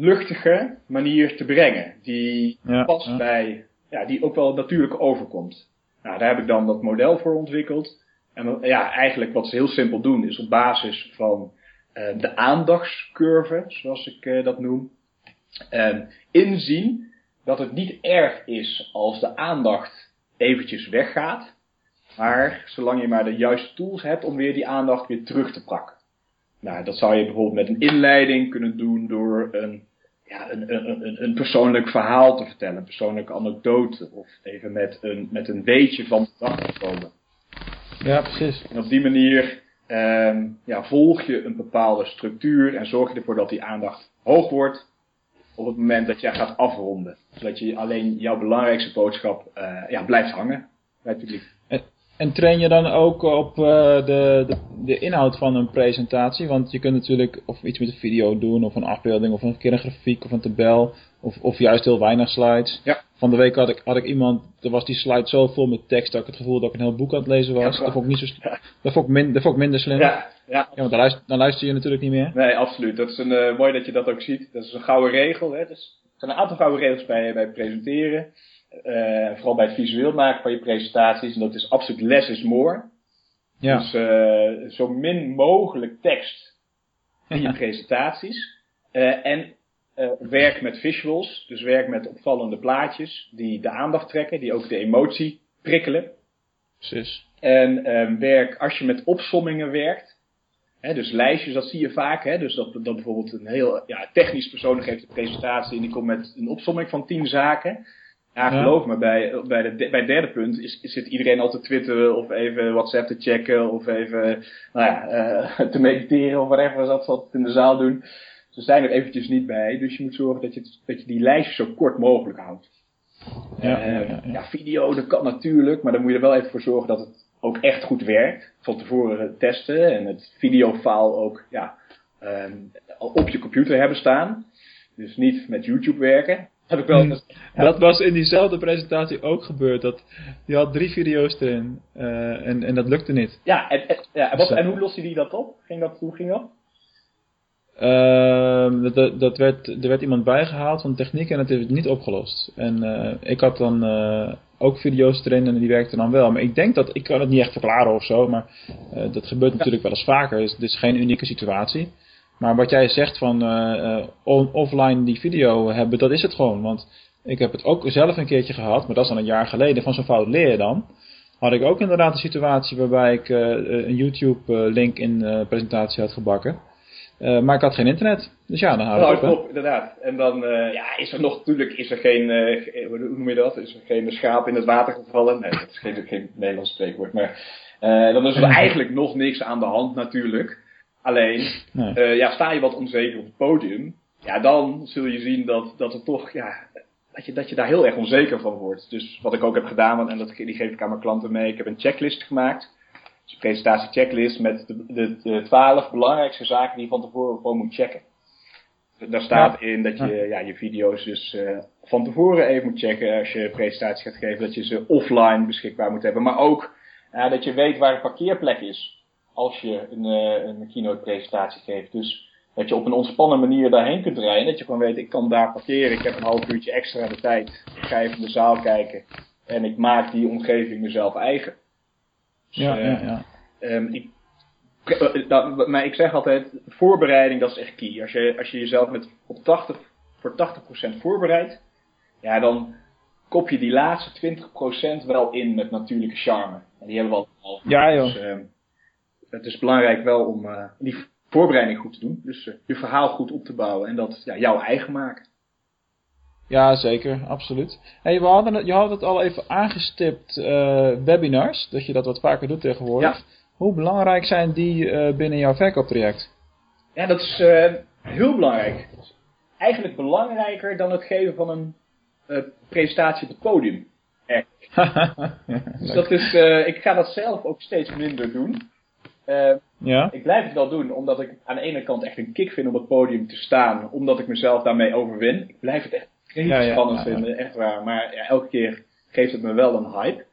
[SPEAKER 3] luchtige manier te brengen. Die past bij, ja, die ook wel natuurlijk overkomt. Nou, daar heb ik dan dat model voor ontwikkeld. En ja, eigenlijk wat ze heel simpel doen is op basis van uh, de aandachtscurve, zoals ik uh, dat noem, uh, inzien dat het niet erg is als de aandacht eventjes weggaat. Maar zolang je maar de juiste tools hebt om weer die aandacht weer terug te pakken. Nou, dat zou je bijvoorbeeld met een inleiding kunnen doen door een ja, een, een, een, persoonlijk verhaal te vertellen, een persoonlijke anekdote, of even met een, met een beetje van de dag te komen.
[SPEAKER 1] Ja, precies.
[SPEAKER 3] En op die manier um, ja, volg je een bepaalde structuur en zorg je ervoor dat die aandacht hoog wordt op het moment dat jij gaat afronden. Zodat je alleen jouw belangrijkste boodschap uh, ja, blijft hangen bij het publiek.
[SPEAKER 1] En, train je dan ook op uh, de, de, de, inhoud van een presentatie? Want je kunt natuurlijk of iets met een video doen, of een afbeelding, of een keer een grafiek, of een tabel, of, of juist heel weinig slides.
[SPEAKER 3] Ja.
[SPEAKER 1] Van de week had ik, had ik iemand, er was die slide zo vol met tekst dat ik het gevoel dat ik een heel boek aan het lezen was.
[SPEAKER 3] Ja,
[SPEAKER 1] dat, vond ik niet zo, dat, vond ik min, dat vond ik minder slim.
[SPEAKER 3] Ja, ja.
[SPEAKER 1] ja want dan luister, dan luister je natuurlijk niet meer.
[SPEAKER 3] Nee, absoluut. Dat is een, uh, mooi dat je dat ook ziet. Dat is een gouden regel. Hè. Dus, er zijn een aantal gouden regels bij, bij presenteren. Uh, vooral bij het visueel maken van je presentaties. En dat is absoluut less is more.
[SPEAKER 1] Ja.
[SPEAKER 3] Dus uh, zo min mogelijk tekst in je presentaties. Uh, en werk met visuals. Dus werk met opvallende plaatjes die de aandacht trekken. Die ook de emotie prikkelen.
[SPEAKER 1] Precies.
[SPEAKER 3] En um, werk, als je met opsommingen werkt. Hè, dus lijstjes, dat zie je vaak. Hè, dus dat, dat bijvoorbeeld een heel ja, technisch persoon geeft een presentatie. En die komt met een opsomming van tien zaken. Ja, geloof me, bij, bij, de, bij het derde punt is, zit iedereen al te twitteren of even WhatsApp te checken of even nou ja, uh, te mediteren of whatever ze dat in de zaal doen. Ze zijn er eventjes niet bij, dus je moet zorgen dat je, dat je die lijstjes zo kort mogelijk houdt.
[SPEAKER 1] Ja,
[SPEAKER 3] uh,
[SPEAKER 1] ja, ja.
[SPEAKER 3] ja, video, dat kan natuurlijk, maar dan moet je er wel even voor zorgen dat het ook echt goed werkt. Van tevoren testen en het videofile ook ja, um, op je computer hebben staan. Dus niet met YouTube werken. Heb ik wel
[SPEAKER 1] Hmm. Dat was in diezelfde presentatie ook gebeurd. Dat, die had drie video's erin uh, en, en dat lukte niet.
[SPEAKER 3] Ja, en, en, ja, en, wat, en hoe loste die dat op? Ging dat, hoe ging dat?
[SPEAKER 1] Uh, dat, dat werd, er werd iemand bijgehaald van techniek en het is niet opgelost. En uh, ik had dan ook video's erin en die werkten dan wel. Maar ik denk dat, ik kan het niet echt verklaren of zo, maar dat gebeurt natuurlijk wel eens vaker. Dus dit is geen unieke situatie. Maar wat jij zegt van uh, on, offline die video hebben, dat is het gewoon. Want ik heb het ook zelf een keertje gehad, maar dat is dan een jaar geleden. Van zo'n fout leer dan. Had ik ook inderdaad een situatie waarbij ik uh, een YouTube link in presentatie had gebakken. Maar ik had geen internet. Dus ja, dan hou
[SPEAKER 3] nou,
[SPEAKER 1] ik op.
[SPEAKER 3] Klopt, inderdaad. En dan ja, is er nog, natuurlijk is er geen, hoe noem je dat? Is er geen schaap in het water gevallen? Nee, dat is geen, geen Nederlands spreekwoord. Maar dan is er eigenlijk nog niks aan de hand natuurlijk. Alleen, nee. ja, sta je wat onzeker op het podium, ja, dan zul je zien dat, dat het toch, ja, dat je, dat je daar heel erg onzeker van wordt. Dus wat ik ook heb gedaan, en dat, die geef ik aan mijn klanten mee, ik heb een checklist gemaakt. Dus een presentatie-checklist met de, de, de 12 belangrijkste zaken die je van tevoren gewoon moet checken. Daar staat in dat je ja, je video's dus uh, van tevoren even moet checken als je een presentatie gaat geven. Dat je ze offline beschikbaar moet hebben. Maar ook uh, dat je weet waar een parkeerplek is als je een, uh, een keynote presentatie geeft. Dus dat je op een ontspannen manier daarheen kunt rijden. Dat je gewoon weet, ik kan daar parkeren. Ik heb een half uurtje extra de tijd. Ik ga even de zaal kijken. En ik maak die omgeving mezelf eigen.
[SPEAKER 1] Dus, ja, ja, ja.
[SPEAKER 3] Um, ik, dat, maar ik zeg altijd, voorbereiding dat is echt key. Als je, als je jezelf met op 80, voor 80% voorbereidt, ja, dan kop je die laatste 20% wel in met natuurlijke charme. En die hebben we al.
[SPEAKER 1] Ja, joh.
[SPEAKER 3] Dus, um, het is belangrijk wel om uh, die voorbereiding goed te doen. Dus uh, je verhaal goed op te bouwen en dat ja, jouw eigen maken.
[SPEAKER 1] Ja, zeker, absoluut. Hey, we hadden het, je had het al even aangestipt, uh, webinars, dat je dat wat vaker doet tegenwoordig.
[SPEAKER 3] Ja.
[SPEAKER 1] Hoe belangrijk zijn die binnen jouw verkooptraject?
[SPEAKER 3] Ja, dat is heel belangrijk. Eigenlijk belangrijker dan het geven van een presentatie op het podium. Echt. dus dat is, ik ga dat zelf ook steeds minder doen.
[SPEAKER 1] Ja?
[SPEAKER 3] Ik blijf het wel doen, omdat ik aan de ene kant echt een kick vind om op het podium te staan, omdat ik mezelf daarmee overwin. Ik blijf het echt ja, ja, spannend vinden, echt waar. Maar elke keer geeft het me wel een hype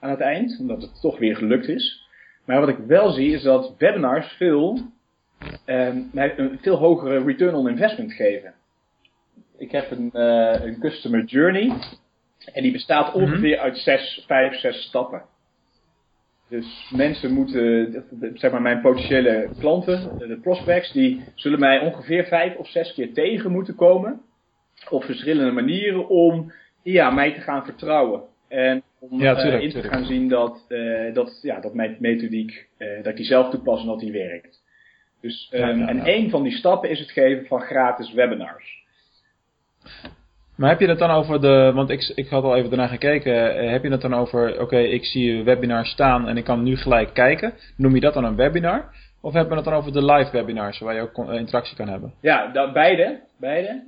[SPEAKER 3] aan het eind, omdat het toch weer gelukt is. Maar wat ik wel zie is dat webinars veel, um, een veel hogere return on investment geven. Ik heb een, uh, een customer journey en die bestaat ongeveer uit zes, vijf, zes stappen. Dus mensen moeten, zeg maar mijn potentiële klanten, de prospects, die zullen mij ongeveer vijf of zes keer tegen moeten komen. Op verschillende manieren om ja, mij te gaan vertrouwen. En om
[SPEAKER 1] ja, tuurlijk,
[SPEAKER 3] uh, in te
[SPEAKER 1] tuurlijk.
[SPEAKER 3] gaan zien dat, uh, dat, ja, dat mijn methodiek, uh, dat ik die zelf toepas en dat die werkt. Dus, um,
[SPEAKER 1] Ja, ja,
[SPEAKER 3] en één van die stappen is het geven van gratis webinars.
[SPEAKER 1] Maar heb je het dan over de, want ik, ik had al even daarna gekeken, eh, heb je het dan over, oké, ik zie een webinar staan en ik kan nu gelijk kijken. Noem je dat dan een webinar? Of hebben we het dan over de live webinars, waar je ook eh, interactie kan hebben?
[SPEAKER 3] Ja, dat, beide. beide.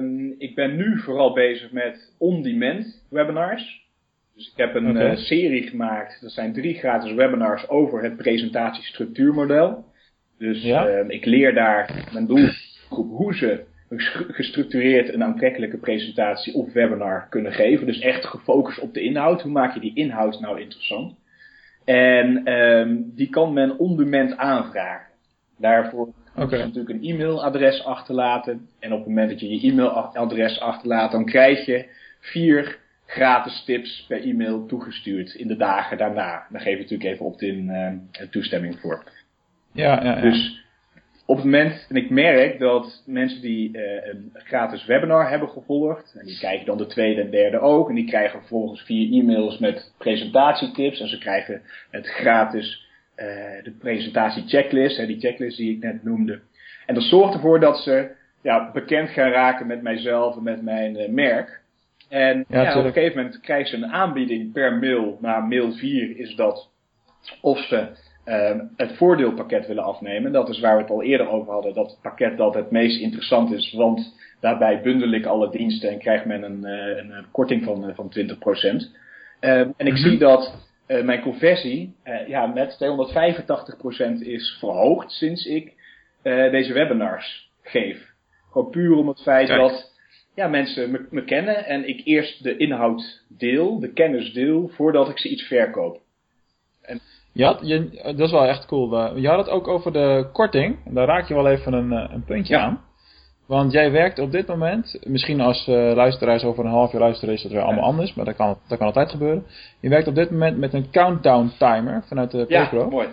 [SPEAKER 3] Um, ik ben nu vooral bezig met on-demand webinars. Dus ik heb een eh, serie gemaakt. Dat zijn drie gratis webinars over het presentatiestructuurmodel. Dus
[SPEAKER 1] Ja.
[SPEAKER 3] eh, ik leer daar mijn doelgroep hoe ze gestructureerd een aantrekkelijke presentatie of webinar kunnen geven. Dus echt gefocust op de inhoud. Hoe maak je die inhoud nou interessant? En ehm, die kan men on demand aanvragen. Daarvoor moet je natuurlijk een e-mailadres achterlaten. En op het moment dat je je e-mailadres achterlaat, dan krijg je vier gratis tips per e-mail toegestuurd in de dagen daarna. Daar geef je natuurlijk even opt-in eh, toestemming voor.
[SPEAKER 1] Ja, ja, ja.
[SPEAKER 3] Dus op het moment, en ik merk dat mensen die eh, een gratis webinar hebben gevolgd, en die krijgen dan de tweede en derde ook, en die krijgen vervolgens vier e-mails met presentatietips, en ze krijgen het gratis, eh, de presentatie-checklist, hè, die checklist die ik net noemde. En dat zorgt ervoor dat ze ja, bekend gaan raken met mijzelf en met mijn eh, merk. En
[SPEAKER 1] Ja,
[SPEAKER 3] ja, op een gegeven moment krijgen ze een aanbieding per mail. Na mail 4 is dat of ze ehm, het voordeelpakket willen afnemen. Dat is waar we het al eerder over hadden. Dat het pakket dat het meest interessant is. Want daarbij bundel ik alle diensten en krijgt men een, eh, een, eh, korting van, eh, van 20%. Ehm, en ik
[SPEAKER 1] Mhm.
[SPEAKER 3] zie dat mijn conversie ja, met 285% is verhoogd sinds ik deze webinars geef. Gewoon puur om het feit
[SPEAKER 1] Kijk.
[SPEAKER 3] dat ja, mensen me, me kennen en ik eerst de inhoud deel, de kennis deel, voordat ik ze iets verkoop.
[SPEAKER 1] Je had, je, dat is wel echt cool. Eh, Je had het ook over de korting. Daar raak je wel even een, eh, een puntje
[SPEAKER 3] Ja.
[SPEAKER 1] aan. Want jij werkt op dit moment, misschien als eh, luisteraars over een half jaar luisteren is dat weer allemaal
[SPEAKER 3] Ja.
[SPEAKER 1] anders, maar dat kan, dat kan altijd gebeuren. Je werkt op dit moment met een countdown timer vanuit de
[SPEAKER 3] Ja,
[SPEAKER 1] ProPro.
[SPEAKER 3] mooi.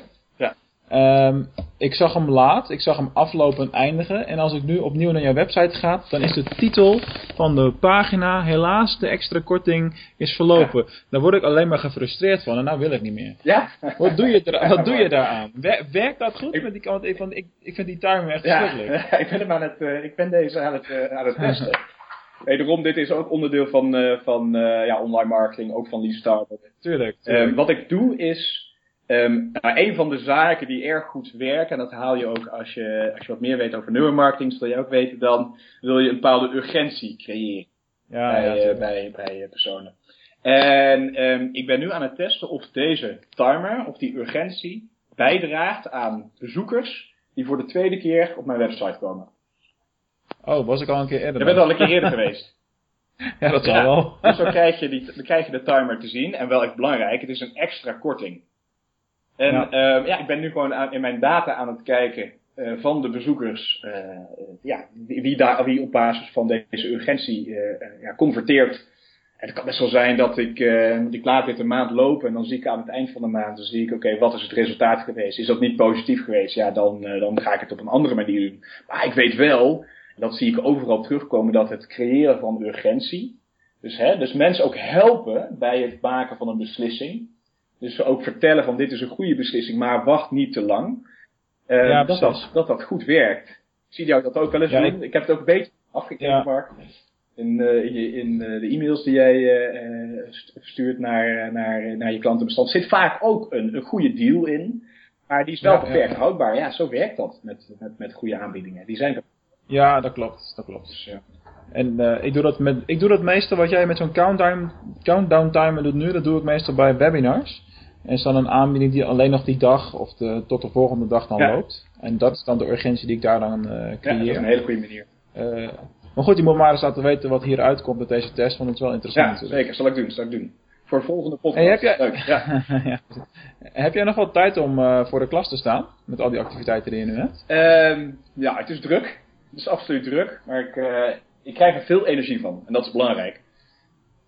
[SPEAKER 1] Ehm, ik zag hem laat, ik zag hem aflopen en eindigen. En als ik nu opnieuw naar jouw website ga, dan is de titel van de pagina, helaas, de extra korting is verlopen. Daar word ik alleen maar gefrustreerd van en nou wil ik niet meer.
[SPEAKER 3] Ja?
[SPEAKER 1] Wat doe je, er, wat doe je daaraan? Wer- Werkt dat goed?
[SPEAKER 3] Ik-
[SPEAKER 1] Met die, want ik, want ik, ik vind die timer echt
[SPEAKER 3] Ja,
[SPEAKER 1] verschrikkelijk.
[SPEAKER 3] ik ben hem aan het, eh, ik ben deze aan het, eh, aan het testen. Wederom, dit is ook onderdeel van, eh, van ja, online marketing, ook van die startup.
[SPEAKER 1] Tuurlijk.
[SPEAKER 3] Eh,
[SPEAKER 1] tuurlijk.
[SPEAKER 3] wat ik doe is, nou, een van de zaken die erg goed werken, en dat haal je ook als je, als je wat meer weet over neuromarketing, zul je ook weten, dan wil je een bepaalde urgentie creëren
[SPEAKER 1] ja,
[SPEAKER 3] bij,
[SPEAKER 1] ja,
[SPEAKER 3] eh, bij, bij eh, personen. En ehm, ik ben nu aan het testen of deze timer, of die urgentie, bijdraagt aan bezoekers die voor de tweede keer op mijn website komen.
[SPEAKER 1] Oh, was ik al een keer eerder?
[SPEAKER 3] Je bent al een keer eerder geweest.
[SPEAKER 1] Ja, dat zal
[SPEAKER 3] Ja.
[SPEAKER 1] wel.
[SPEAKER 3] Dus dan krijg, je die, dan krijg je de timer te zien. En wel echt belangrijk, het is een extra korting. En
[SPEAKER 1] Ja.
[SPEAKER 3] ja, ja ik ben nu gewoon aan, in mijn data aan het kijken eh, van de bezoekers. eh, eh, ja, wie, wie, daar, wie op basis van deze urgentie eh, ja, converteert. En het kan best wel zijn dat ik, eh, want ik laat dit een maand lopen en dan zie ik aan het eind van de maand, dan zie ik, oké, wat is het resultaat geweest? Is dat niet positief geweest? Ja, dan, dan ga ik het op een andere manier doen. Maar ik weet wel, en dat zie ik overal terugkomen, dat het creëren van urgentie, dus, hè, dus mensen ook helpen bij het maken van een beslissing. Dus ze ook vertellen van dit is een goede beslissing, maar wacht niet te lang. Eh,
[SPEAKER 1] Ja,
[SPEAKER 3] dat, dat, dat dat goed werkt. Zie jou dat ook wel eens
[SPEAKER 1] Ja,
[SPEAKER 3] doen? Ik, heb het ook een beetje afgekeken,
[SPEAKER 1] Ja.
[SPEAKER 3] Mark. In, eh, in, je- in eh, de e-mails die jij eh, st- verstuurt naar, naar, naar je klantenbestand zit vaak ook een, een goede deal in. Maar die is wel beperkt houdbaar. Ja, zo werkt dat met, met, met goede aanbiedingen. Die zijn.
[SPEAKER 1] Ja, dat klopt. Dat klopt.
[SPEAKER 3] Dus, ja.
[SPEAKER 1] En eh, ik, doe dat met, ik doe dat meestal wat jij met zo'n countdown, countdown timer doet nu. Dat doe ik meestal bij webinars. En is dan een aanbieding die alleen nog die dag of de, tot de volgende dag dan
[SPEAKER 3] Ja.
[SPEAKER 1] loopt. En dat is dan de urgentie die ik daar dan eh
[SPEAKER 3] ja, dat
[SPEAKER 1] creëer.
[SPEAKER 3] is een hele goede manier.
[SPEAKER 1] Eh, maar goed, je moet maar eens laten weten wat hieruit komt met deze test, want het is wel interessant.
[SPEAKER 3] Ja,
[SPEAKER 1] natuurlijk.
[SPEAKER 3] zeker. Zal ik doen. Zal ik doen. Voor de volgende podcast.
[SPEAKER 1] Hey, heb jij-
[SPEAKER 3] Leuk. Ja.
[SPEAKER 1] Ja. Heb jij nog wel tijd om voor de klas te staan? Met al die activiteiten die je nu hebt?
[SPEAKER 3] Ehm, ja, het is druk. Het is absoluut druk. Maar ik, ik krijg er veel energie van. En dat is belangrijk.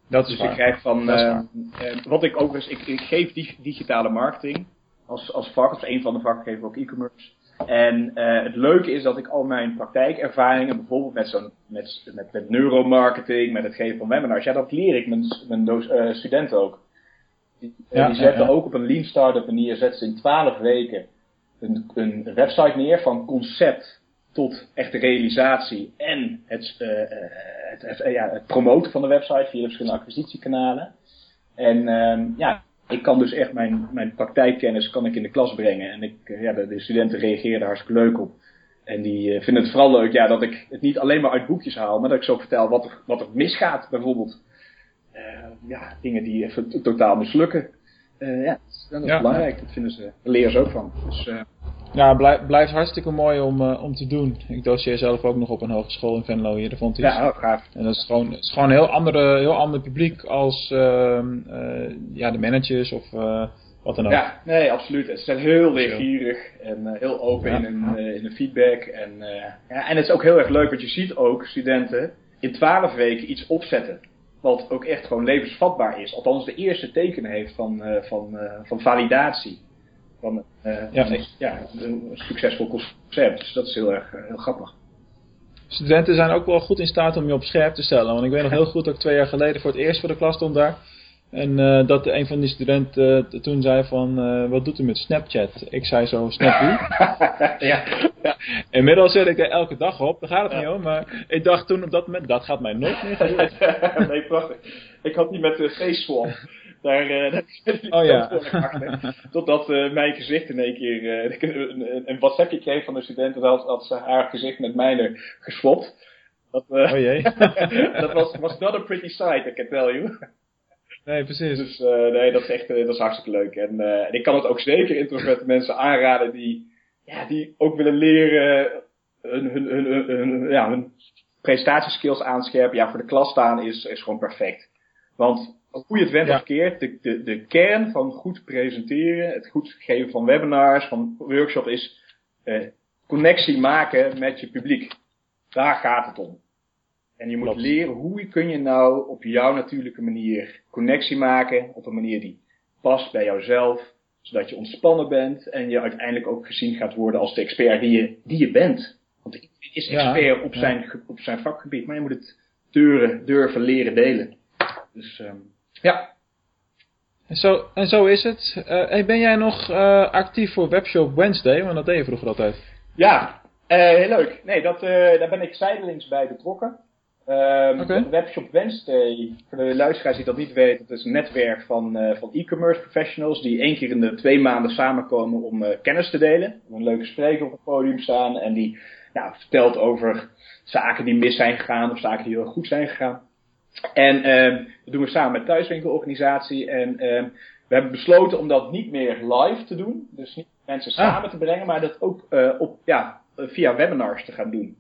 [SPEAKER 1] Dat is
[SPEAKER 3] Dus
[SPEAKER 1] waar.
[SPEAKER 3] ik krijg van, eh, eh, wat ik ook eens, ik, ik geef dig- digitale marketing als, als vak, als een van de vakken geef ik ook e-commerce. En eh, het leuke is dat ik al mijn praktijkervaringen, bijvoorbeeld met, zo'n, met, met, met neuromarketing, met het geven van webinars, ja, dat leer ik mijn, mijn studenten ook. Die,
[SPEAKER 1] Ja,
[SPEAKER 3] die zetten
[SPEAKER 1] ja, ja.
[SPEAKER 3] ook op een lean startup manier, zetten ze in 12 weken een, een website neer van concept tot echte realisatie en het, eh, eh, het, het, eh, ja, het promoten van de website via de verschillende acquisitiekanalen. En ehm, ja, ik kan dus echt mijn, mijn praktijkkennis kan ik in de klas brengen. En ik, ja, de, de studenten reageren daar hartstikke leuk op. En die vinden het vooral leuk ja, dat ik het niet alleen maar uit boekjes haal, maar dat ik ze ook vertel wat er, wat er misgaat bijvoorbeeld. ja, dingen die even totaal mislukken. ja, dat is belangrijk. Dat vinden ze, daar leren ze ook van. Dus,
[SPEAKER 1] ja, blijf, blijft hartstikke mooi om, uh, om te doen. Ik doseer zelf ook nog op een hogeschool in Venlo hier, de Fonties.
[SPEAKER 3] Ja, oh, gaaf.
[SPEAKER 1] En dat is gewoon, is gewoon een heel, andere, heel ander publiek als uh, uh, ja, de managers of wat dan ook.
[SPEAKER 3] Ja, nee, absoluut. Ze zijn heel leergierig en heel open in, hun, in hun feedback. En, ja, en het is ook heel erg leuk, want je ziet ook studenten in twaalf weken iets opzetten. Wat ook echt gewoon levensvatbaar is. Althans de eerste tekenen heeft van, van, van validatie van, uh, ja. Een, ja, een succesvol concept. Dus dat is heel erg heel grappig.
[SPEAKER 1] Studenten zijn ook wel goed in staat om je op scherp te stellen. Want ik weet nog heel goed dat ik twee jaar geleden voor het eerst voor de klas stond daar. En uh, dat een van die studenten uh, toen zei van, uh, wat doet u met Snapchat? Ik zei zo, Snap u? ja, ja. Inmiddels zet ik er elke dag op, daar gaat het ja. niet om. Maar ik dacht toen op dat moment, dat gaat mij nooit meer gebeuren.
[SPEAKER 3] nee, prachtig. Ik had niet met de face swap. Daar, uh,
[SPEAKER 1] oh ja.
[SPEAKER 3] Totdat uh, mijn gezicht in één keer uh, een, een WhatsAppje kreeg van de studenten dat had ze haar gezicht met mijne geswapt. Dat,
[SPEAKER 1] oh jee.
[SPEAKER 3] dat was, was not a pretty sight, I can tell you.
[SPEAKER 1] Nee, precies.
[SPEAKER 3] Dus nee, dat is echt dat is hartstikke leuk. En, en ik kan het ook zeker introverte mensen aanraden die, ja, die ook willen leren hun, hun, hun, hun, hun ja, hun presentatieskills aanscherpen. Ja, voor de klas staan is, is gewoon perfect. Want hoe je het went of verkeerd, de, de, de kern van goed presenteren, het goed geven van webinars, van workshops is eh, connectie maken met je publiek. Daar gaat het om. En je moet leren hoe kun je nou op jouw natuurlijke manier connectie maken, op een manier die past bij jouzelf, zodat je ontspannen bent en je uiteindelijk ook gezien gaat worden als de expert die je, die je bent. Want je is expert op, zijn, op zijn vakgebied, maar je moet het deuren, durven leren delen. Dus um, ja.
[SPEAKER 1] En zo, en zo is het. Uh, hey, ben jij nog uh, actief voor Webshop Wednesday? Want dat deed je vroeger altijd.
[SPEAKER 3] Ja, uh, heel leuk. Nee, dat, daar ben ik zijdelings bij betrokken. Um, okay. Webshop Wednesday, voor de luisteraars die dat niet weten, dat is een netwerk van, van e-commerce professionals die één keer in de twee maanden samenkomen om kennis te delen. Een leuke spreker op het podium staan en die ja, vertelt over zaken die mis zijn gegaan of zaken die heel goed zijn gegaan. En uh, dat doen we samen met Thuiswinkelorganisatie. En uh, we hebben besloten om dat niet meer live te doen. Dus niet mensen ah. samen te brengen, maar dat ook uh, op, ja, via webinars te gaan doen.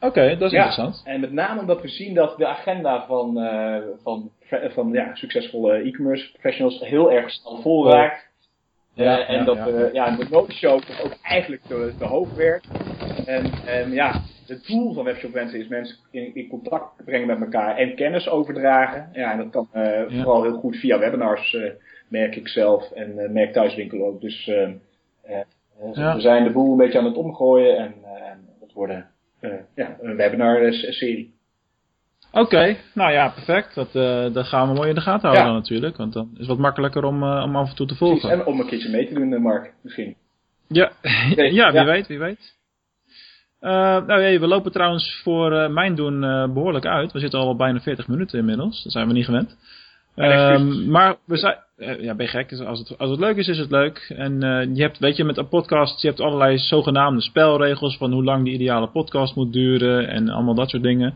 [SPEAKER 1] Oké, dat is interessant.
[SPEAKER 3] En met name omdat we zien dat de agenda van, uh, van, van ja, succesvolle e-commerce professionals heel erg snel vol raakt. Ja, en ja, dat ja. Uh, ja, de notenshow ook eigenlijk de, de hoofdwerk. En, en ja, het doel van Webshop Wensen is mensen in, in, contact brengen met elkaar en kennis overdragen. Ja, en dat kan uh, vooral heel goed via webinars, uh, merk ik zelf en uh, merk Thuiswinkel ook. Dus we zijn de boel een beetje aan het omgooien en het worden ja, een webinar-serie.
[SPEAKER 1] Oké, nou ja, perfect. Dat, dat gaan we mooi in de gaten houden ja. natuurlijk. Want dan is het wat makkelijker om, om af en toe te volgen.
[SPEAKER 3] Precies, en om een keertje mee te doen, Mark, misschien.
[SPEAKER 1] Ja, ja wie weet, wie weet. Uh, nou ja, we lopen trouwens voor uh, mijn doen uh, behoorlijk uit. We zitten al bijna 40 minuten inmiddels. Dat zijn we niet gewend. Uh, maar we zijn... ja, ben je gek. Als het, als het leuk is, is het leuk. En je hebt, weet je, met een podcast, je hebt allerlei zogenaamde spelregels van hoe lang die ideale podcast moet duren en allemaal dat soort dingen.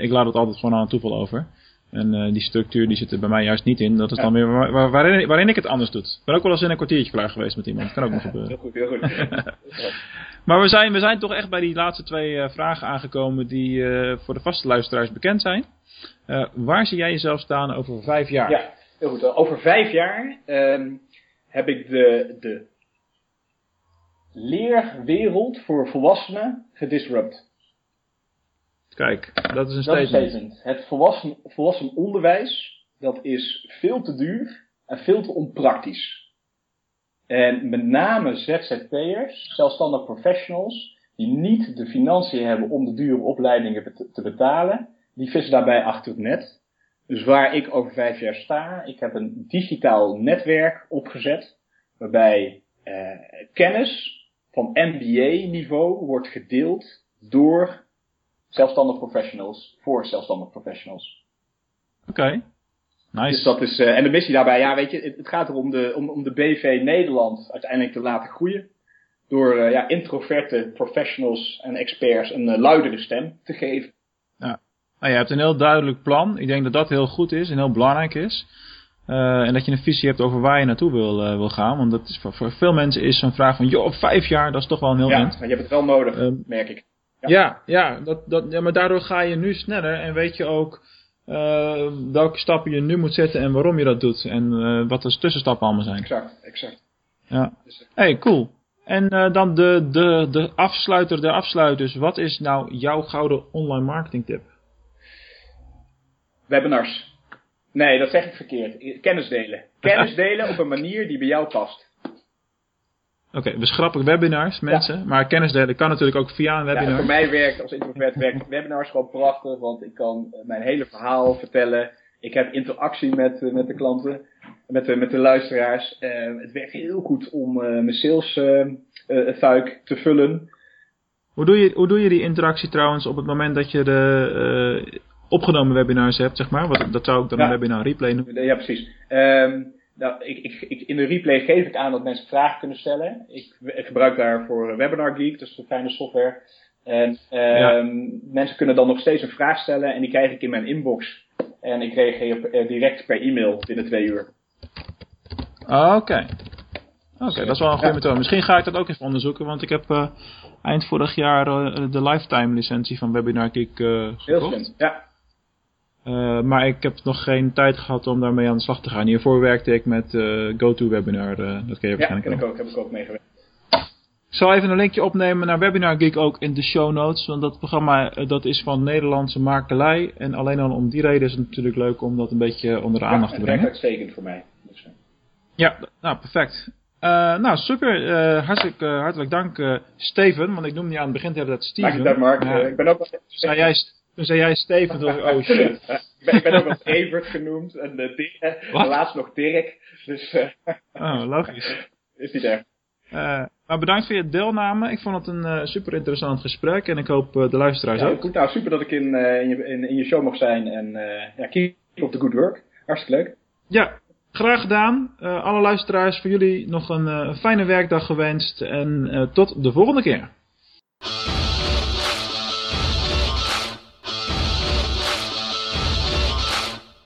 [SPEAKER 1] ik laat het altijd gewoon aan het toeval over. En die structuur die zit er bij mij juist niet in. Dat is dan weer waar, waarin, waarin, ik het anders doe. Ik ben ook wel eens in een kwartiertje klaar geweest met iemand. Kan ook nog gebeuren.
[SPEAKER 3] Heel goed, heel goed.
[SPEAKER 1] Maar we zijn, we zijn toch echt bij die laatste twee uh, vragen aangekomen die uh, voor de vaste luisteraars bekend zijn. Uh, waar zie jij jezelf staan over vijf jaar?
[SPEAKER 3] Ja, heel goed. Over vijf jaar um, heb ik de, de leerwereld voor volwassenen gedisrupt.
[SPEAKER 1] Kijk, dat is een statement.
[SPEAKER 3] Dat is een statement. Het volwassen, volwassen onderwijs, dat is veel te duur en veel te onpraktisch. En met name ZZP'ers, zelfstandig professionals, die niet de financiën hebben om de dure opleidingen te betalen, die vissen daarbij achter het net. Dus waar ik over vijf jaar sta, ik heb een digitaal netwerk opgezet, waarbij eh, kennis van MBA-niveau wordt gedeeld door zelfstandig professionals voor zelfstandig professionals.
[SPEAKER 1] Oké. Nice.
[SPEAKER 3] Dus dat is, uh, en de missie daarbij, ja, weet je, het, het, gaat erom de, om, om de BV Nederland uiteindelijk te laten groeien. Door uh, ja, introverte professionals en experts een uh, luidere stem te geven.
[SPEAKER 1] Ja. Nou, je hebt een heel duidelijk plan. Ik denk dat dat heel goed is en heel belangrijk is. Uh, en dat je een visie hebt over waar je naartoe wil, wil gaan. Want dat is voor, voor veel mensen is zo'n vraag van, joh, vijf jaar, dat is toch wel een heel eind.
[SPEAKER 3] Ja, maar je hebt het wel nodig, uh, merk ik.
[SPEAKER 1] Ja, ja, ja, dat, dat, ja, maar daardoor ga je nu sneller en weet je ook welke stappen je nu moet zetten en waarom je dat doet. En wat de tussenstappen allemaal zijn.
[SPEAKER 3] Exact, exact.
[SPEAKER 1] Ja. hey, cool. En dan de, de, de afsluiter de afsluiters. Wat is nou jouw gouden online marketing tip?
[SPEAKER 3] Webinars. Nee, dat zeg ik verkeerd. Kennis delen. Kennis delen op een manier die bij jou past.
[SPEAKER 1] Oké, okay, we schrappen webinars, mensen. Ja. Maar kennis delen kan natuurlijk ook via een webinar.
[SPEAKER 3] Ja, voor mij werkt als introvert werkt webinars gewoon prachtig. Want ik kan mijn hele verhaal vertellen. Ik heb interactie met, met de klanten. Met de, met de luisteraars. Uh, het werkt heel goed om uh, mijn sales uh, te vullen.
[SPEAKER 1] Hoe doe, je, hoe doe je die interactie trouwens op het moment dat je de opgenomen webinars hebt, zeg maar. Wat, dat zou ik dan
[SPEAKER 3] ja.
[SPEAKER 1] een webinar replay noemen.
[SPEAKER 3] Ja, precies. Um, nou, ik, ik, ik, in de replay geef ik aan dat mensen vragen kunnen stellen. Ik, ik gebruik daarvoor Webinar Geek, dus een fijne software. En ja. mensen kunnen dan nog steeds een vraag stellen en die krijg ik in mijn inbox. En ik reageer uh, direct per e-mail binnen twee uur.
[SPEAKER 1] Oké. Oké, okay, dat is wel een goede ja. methode. Misschien ga ik dat ook even onderzoeken, want ik heb uh, eind vorig jaar uh, de lifetime licentie van Webinar Geek gekocht.
[SPEAKER 3] Heel slim, ja.
[SPEAKER 1] Uh, maar ik heb nog geen tijd gehad om daarmee aan de slag te gaan. Hiervoor werkte ik met uh, GoToWebinar. Uh, dat ken je
[SPEAKER 3] ja,
[SPEAKER 1] waarschijnlijk
[SPEAKER 3] ken ik ook. Heb ik ook meegewerkt.
[SPEAKER 1] Ik zal even een linkje opnemen naar Webinar Geek ook in de show notes. Want dat programma dat is van Nederlandse makelij. En alleen al om die reden is het natuurlijk leuk om dat een beetje onder de aandacht
[SPEAKER 3] ja,
[SPEAKER 1] te brengen.
[SPEAKER 3] Ja, uitstekend voor mij. Dus,
[SPEAKER 1] ja, nou perfect. nou, super. hartelijk, hartelijk dank Steven. Want ik noemde je aan het begin de hele tijd Steven.
[SPEAKER 3] Dank je dat, Mark.
[SPEAKER 1] Ja.
[SPEAKER 3] ik ben ook wel...
[SPEAKER 1] Zei jij, toen zei jij Steven, toen oh shit.
[SPEAKER 3] ik, ben, ik ben ook wel Evert genoemd en de, de, laatst nog Dirk. Dus, uh,
[SPEAKER 1] oh, logisch.
[SPEAKER 3] Is niet erg.
[SPEAKER 1] Uh, maar bedankt voor je deelname. Ik vond het een uh, super interessant gesprek en ik hoop de luisteraars
[SPEAKER 3] ja,
[SPEAKER 1] ook.
[SPEAKER 3] Goed, nou super dat ik in, in, je, in, in, je show mag zijn en ja, keep op the good work. Hartstikke leuk.
[SPEAKER 1] Ja, graag gedaan. alle luisteraars, voor jullie nog een fijne werkdag gewenst en tot de volgende keer.